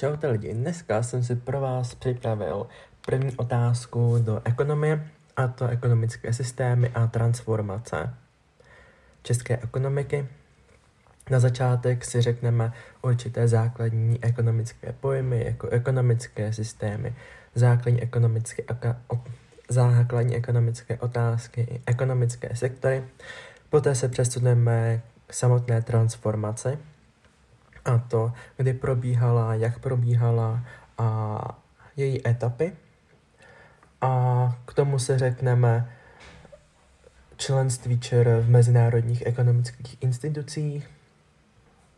Čaute lidi, dneska jsem si pro vás připravil první otázku do ekonomie, a to ekonomické systémy a transformace české ekonomiky. Na začátek si řekneme určité základní ekonomické pojmy, jako ekonomické systémy, základní ekonomické, základní ekonomické otázky, ekonomické sektory. Poté se přesuneme k samotné transformaci, a to, kdy probíhala, jak probíhala a její etapy. A k tomu se řekneme členství ČR v mezinárodních ekonomických institucích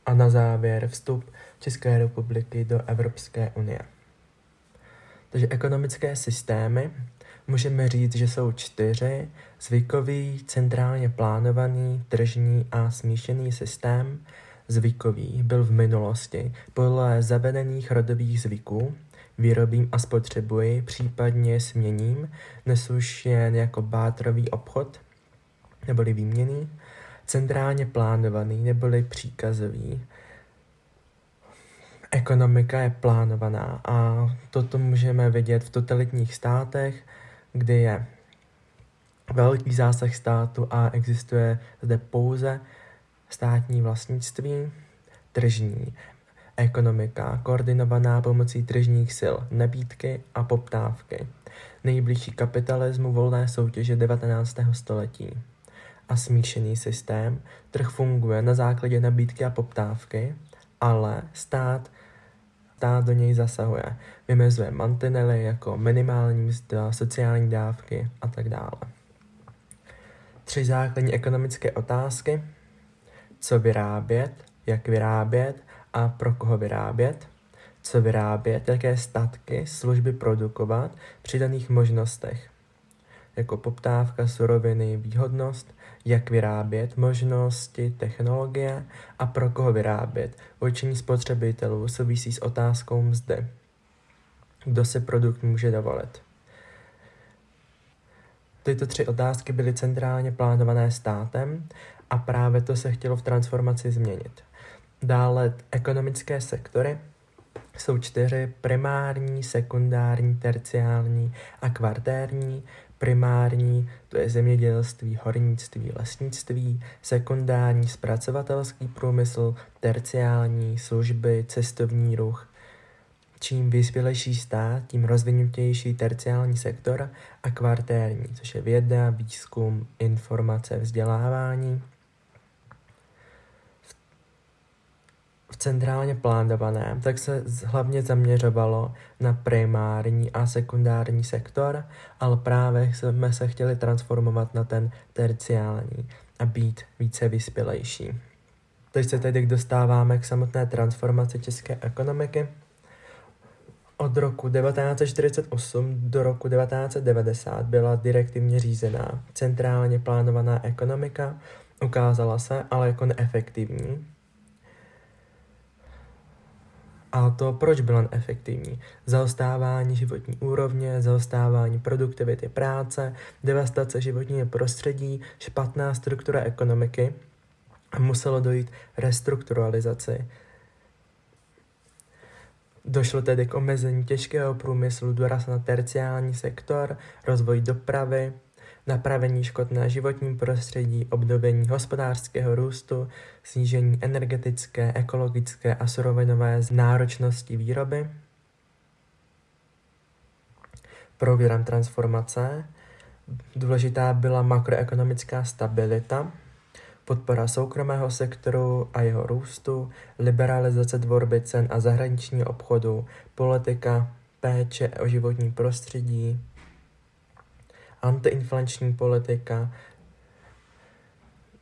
a na závěr vstup České republiky do Evropské unie. Takže ekonomické systémy můžeme říct, že jsou čtyři. Zvykový, centrálně plánovaný, tržní a smíšený systém, zvykový byl v minulosti podle zavedených rodových zvyků, vyrobím a spotřebuji, případně směním, jen jako bátrový obchod, neboli výměný, centrálně plánovaný neboli příkazový. Ekonomika je plánovaná a toto můžeme vidět v totalitních státech, kde je velký zásah státu a existuje zde pouze státní vlastnictví, tržní ekonomika, koordinovaná pomocí tržních sil, nabídky a poptávky, nejbližší kapitalismu volné soutěže 19. století a smíšený systém, trh funguje na základě nabídky a poptávky, ale stát stát do něj zasahuje, vymezuje mantinely jako minimální mzda, sociální dávky a tak dále. Tři základní ekonomické otázky – co vyrábět, jak vyrábět a pro koho vyrábět, co vyrábět, jaké statky, služby produkovat při daných možnostech, jako poptávka, suroviny, výhodnost, jak vyrábět, možnosti, technologie a pro koho vyrábět. Určení spotřebitelů souvisí s otázkou mzdy. Kdo se produkt může dovolit? Tyto tři otázky byly centrálně plánované státem a právě to se chtělo v transformaci změnit. Dále ekonomické sektory jsou čtyři primární, sekundární, terciální a kvartérní. Primární to je zemědělství, hornictví, lesnictví, sekundární zpracovatelský průmysl, terciální služby, cestovní ruch. Čím vyspělejší stát, tím rozvinutější terciální sektor a kvartérní, což je věda, výzkum, informace, vzdělávání. v centrálně plánovaném, tak se hlavně zaměřovalo na primární a sekundární sektor, ale právě jsme se chtěli transformovat na ten terciální a být více vyspělejší. Teď se tedy dostáváme k samotné transformaci české ekonomiky. Od roku 1948 do roku 1990 byla direktivně řízená centrálně plánovaná ekonomika, ukázala se ale jako neefektivní, a to proč byla neefektivní? Zaostávání životní úrovně, zaostávání produktivity práce, devastace životního prostředí, špatná struktura ekonomiky muselo dojít restrukturalizaci. Došlo tedy k omezení těžkého průmyslu, důraz na terciální sektor, rozvoj dopravy, napravení škod na životním prostředí, obnovení hospodářského růstu, snížení energetické, ekologické a surovinové náročnosti výroby, program transformace, důležitá byla makroekonomická stabilita, podpora soukromého sektoru a jeho růstu, liberalizace tvorby cen a zahraničního obchodu, politika péče o životní prostředí, antiinflační politika.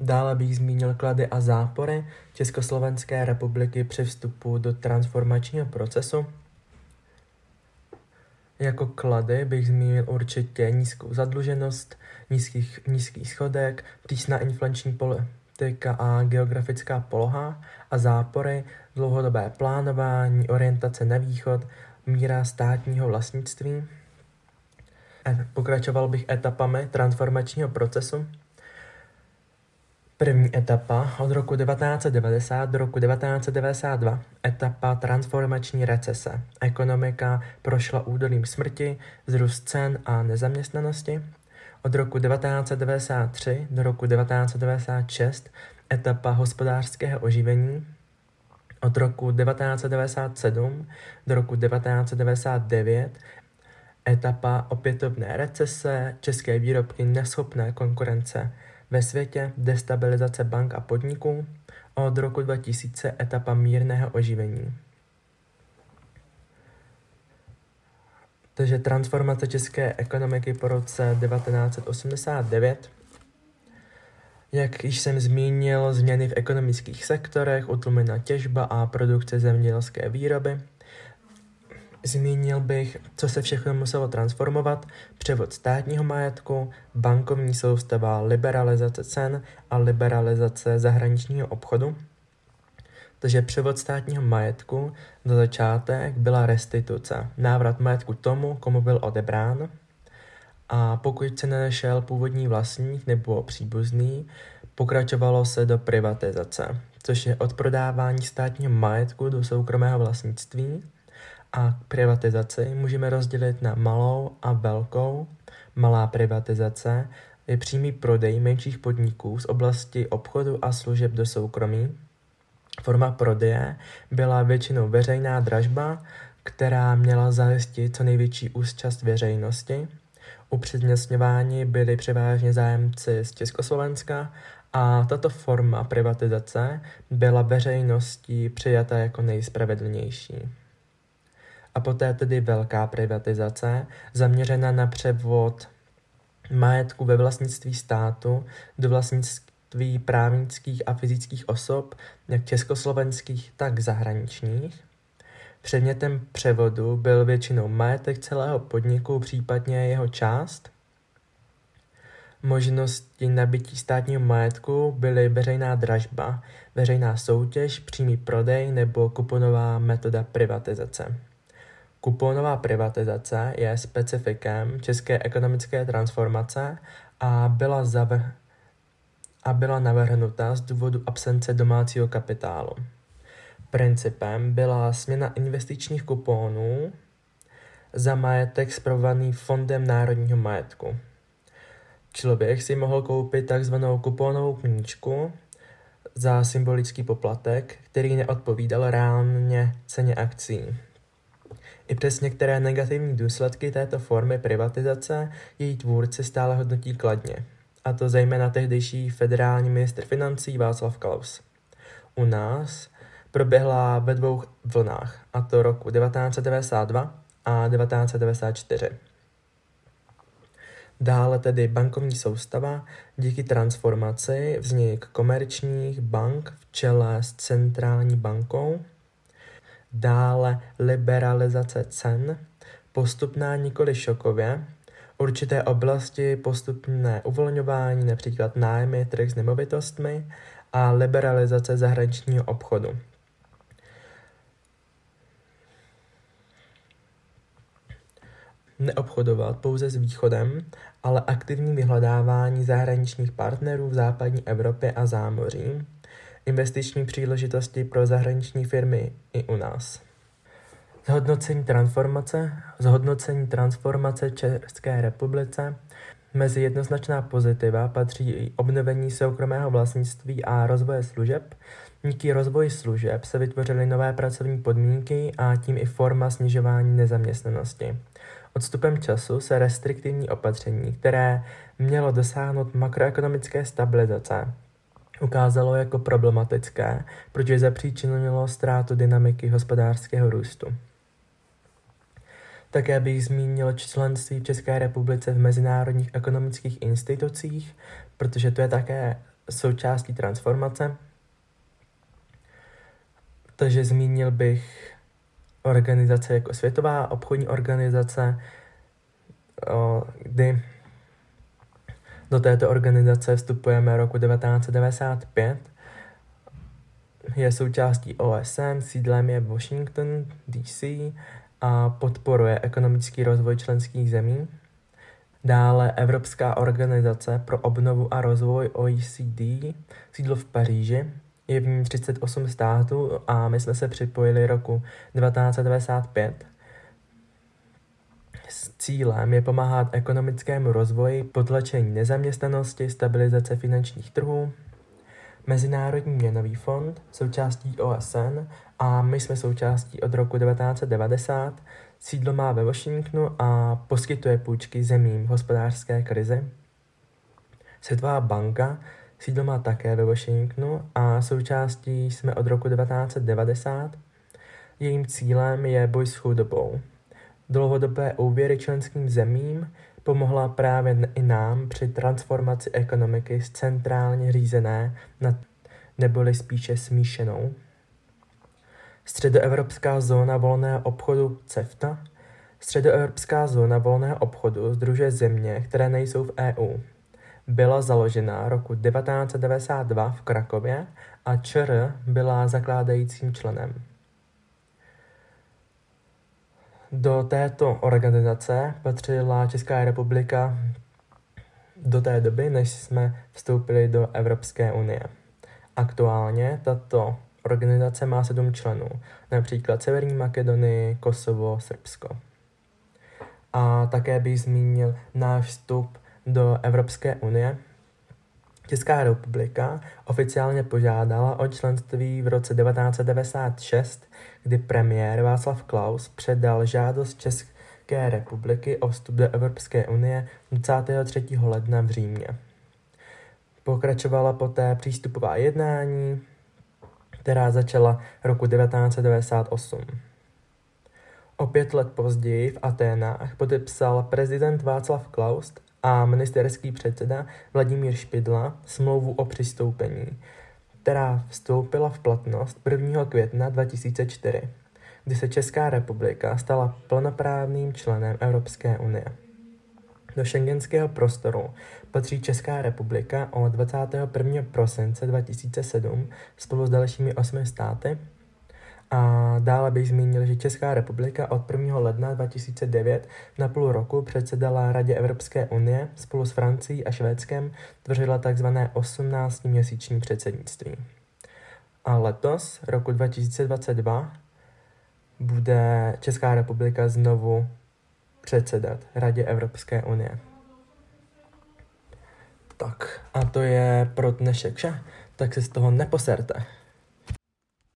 Dále bych zmínil klady a zápory Československé republiky při vstupu do transformačního procesu. Jako klady bych zmínil určitě nízkou zadluženost, nízkých, nízký schodek, přísná inflační politika a geografická poloha a zápory, dlouhodobé plánování, orientace na východ, míra státního vlastnictví. Pokračoval bych etapami transformačního procesu. První etapa od roku 1990 do roku 1992. Etapa transformační recese. Ekonomika prošla údolím smrti, zrůst cen a nezaměstnanosti. Od roku 1993 do roku 1996 etapa hospodářského oživení. Od roku 1997 do roku 1999 etapa opětovné recese, české výrobky neschopné konkurence ve světě, destabilizace bank a podniků, od roku 2000 etapa mírného oživení. Takže transformace české ekonomiky po roce 1989. Jak již jsem zmínil, změny v ekonomických sektorech, utlumená těžba a produkce zemědělské výroby, Zmínil bych, co se všechno muselo transformovat, převod státního majetku, bankovní soustava, liberalizace cen a liberalizace zahraničního obchodu. Takže převod státního majetku do začátek byla restituce, návrat majetku tomu, komu byl odebrán. A pokud se nenašel původní vlastník nebo příbuzný, pokračovalo se do privatizace, což je odprodávání státního majetku do soukromého vlastnictví a privatizaci můžeme rozdělit na malou a velkou. Malá privatizace je přímý prodej menších podniků z oblasti obchodu a služeb do soukromí. Forma prodeje byla většinou veřejná dražba, která měla zajistit co největší účast veřejnosti. Upřednostňováni byli převážně zájemci z Československa a tato forma privatizace byla veřejností přijata jako nejspravedlnější a poté tedy velká privatizace, zaměřená na převod majetku ve vlastnictví státu do vlastnictví právnických a fyzických osob, jak československých, tak zahraničních. Předmětem převodu byl většinou majetek celého podniku, případně jeho část. Možnosti nabití státního majetku byly veřejná dražba, veřejná soutěž, přímý prodej nebo kuponová metoda privatizace. Kuponová privatizace je specifikem české ekonomické transformace a byla, zavr- a byla navrhnuta z důvodu absence domácího kapitálu. Principem byla směna investičních kuponů za majetek spravovaný Fondem národního majetku. Člověk si mohl koupit takzvanou kuponovou knížku za symbolický poplatek, který neodpovídal reálně ceně akcí. I přes některé negativní důsledky této formy privatizace její tvůrci stále hodnotí kladně, a to zejména tehdejší federální ministr financí Václav Klaus. U nás proběhla ve dvou vlnách, a to roku 1992 a 1994. Dále tedy bankovní soustava díky transformaci vznik komerčních bank v čele s centrální bankou dále liberalizace cen, postupná nikoli šokově, určité oblasti postupné uvolňování, například nájmy, trh s nemovitostmi a liberalizace zahraničního obchodu. Neobchodovat pouze s východem, ale aktivní vyhledávání zahraničních partnerů v západní Evropě a zámoří, investiční příležitosti pro zahraniční firmy i u nás. Zhodnocení transformace. Zhodnocení transformace České republice. Mezi jednoznačná pozitiva patří i obnovení soukromého vlastnictví a rozvoje služeb. Díky rozvoji služeb se vytvořily nové pracovní podmínky a tím i forma snižování nezaměstnanosti. Odstupem času se restriktivní opatření, které mělo dosáhnout makroekonomické stabilizace, ukázalo jako problematické, protože zapříčinilo ztrátu dynamiky hospodářského růstu. Také bych zmínil členství v České republice v mezinárodních ekonomických institucích, protože to je také součástí transformace. Takže zmínil bych organizace jako Světová obchodní organizace, kdy do této organizace vstupujeme roku 1995. Je součástí OSN, sídlem je Washington DC a podporuje ekonomický rozvoj členských zemí. Dále Evropská organizace pro obnovu a rozvoj OECD, sídlo v Paříži, je v ní 38 států a my jsme se připojili roku 1995. Cílem je pomáhat ekonomickému rozvoji, potlačení nezaměstnanosti, stabilizace finančních trhů, Mezinárodní měnový fond, součástí OSN a my jsme součástí od roku 1990. Sídlo má ve Washingtonu a poskytuje půjčky zemím hospodářské krizi. Světová banka sídlo má také ve Washingtonu a součástí jsme od roku 1990. Jejím cílem je boj s chudobou. Dlouhodobé úvěry členským zemím pomohla právě i nám při transformaci ekonomiky z centrálně řízené na neboli spíše smíšenou. Středoevropská zóna volného obchodu CEFTA Středoevropská zóna volného obchodu združuje země, které nejsou v EU. Byla založena roku 1992 v Krakově a ČR byla zakládajícím členem. Do této organizace patřila Česká republika do té doby, než jsme vstoupili do Evropské unie. Aktuálně tato organizace má sedm členů, například Severní Makedonii, Kosovo, Srbsko. A také bych zmínil náš vstup do Evropské unie. Česká republika oficiálně požádala o členství v roce 1996, kdy premiér Václav Klaus předal žádost České republiky o vstup do Evropské unie 23. ledna v Římě. Pokračovala poté přístupová jednání, která začala roku 1998. O pět let později v Aténách podepsal prezident Václav Klaus a ministerský předseda Vladimír Špidla smlouvu o přistoupení, která vstoupila v platnost 1. května 2004, kdy se Česká republika stala plnoprávným členem Evropské unie. Do šengenského prostoru patří Česká republika od 21. prosince 2007 spolu s dalšími osmi státy a dále bych zmínil, že Česká republika od 1. ledna 2009 na půl roku předsedala Radě Evropské unie spolu s Francií a Švédskem tvořila tzv. 18-měsíční předsednictví. A letos, roku 2022, bude Česká republika znovu předsedat Radě Evropské unie. Tak a to je pro dnešek vše, tak se z toho neposerte.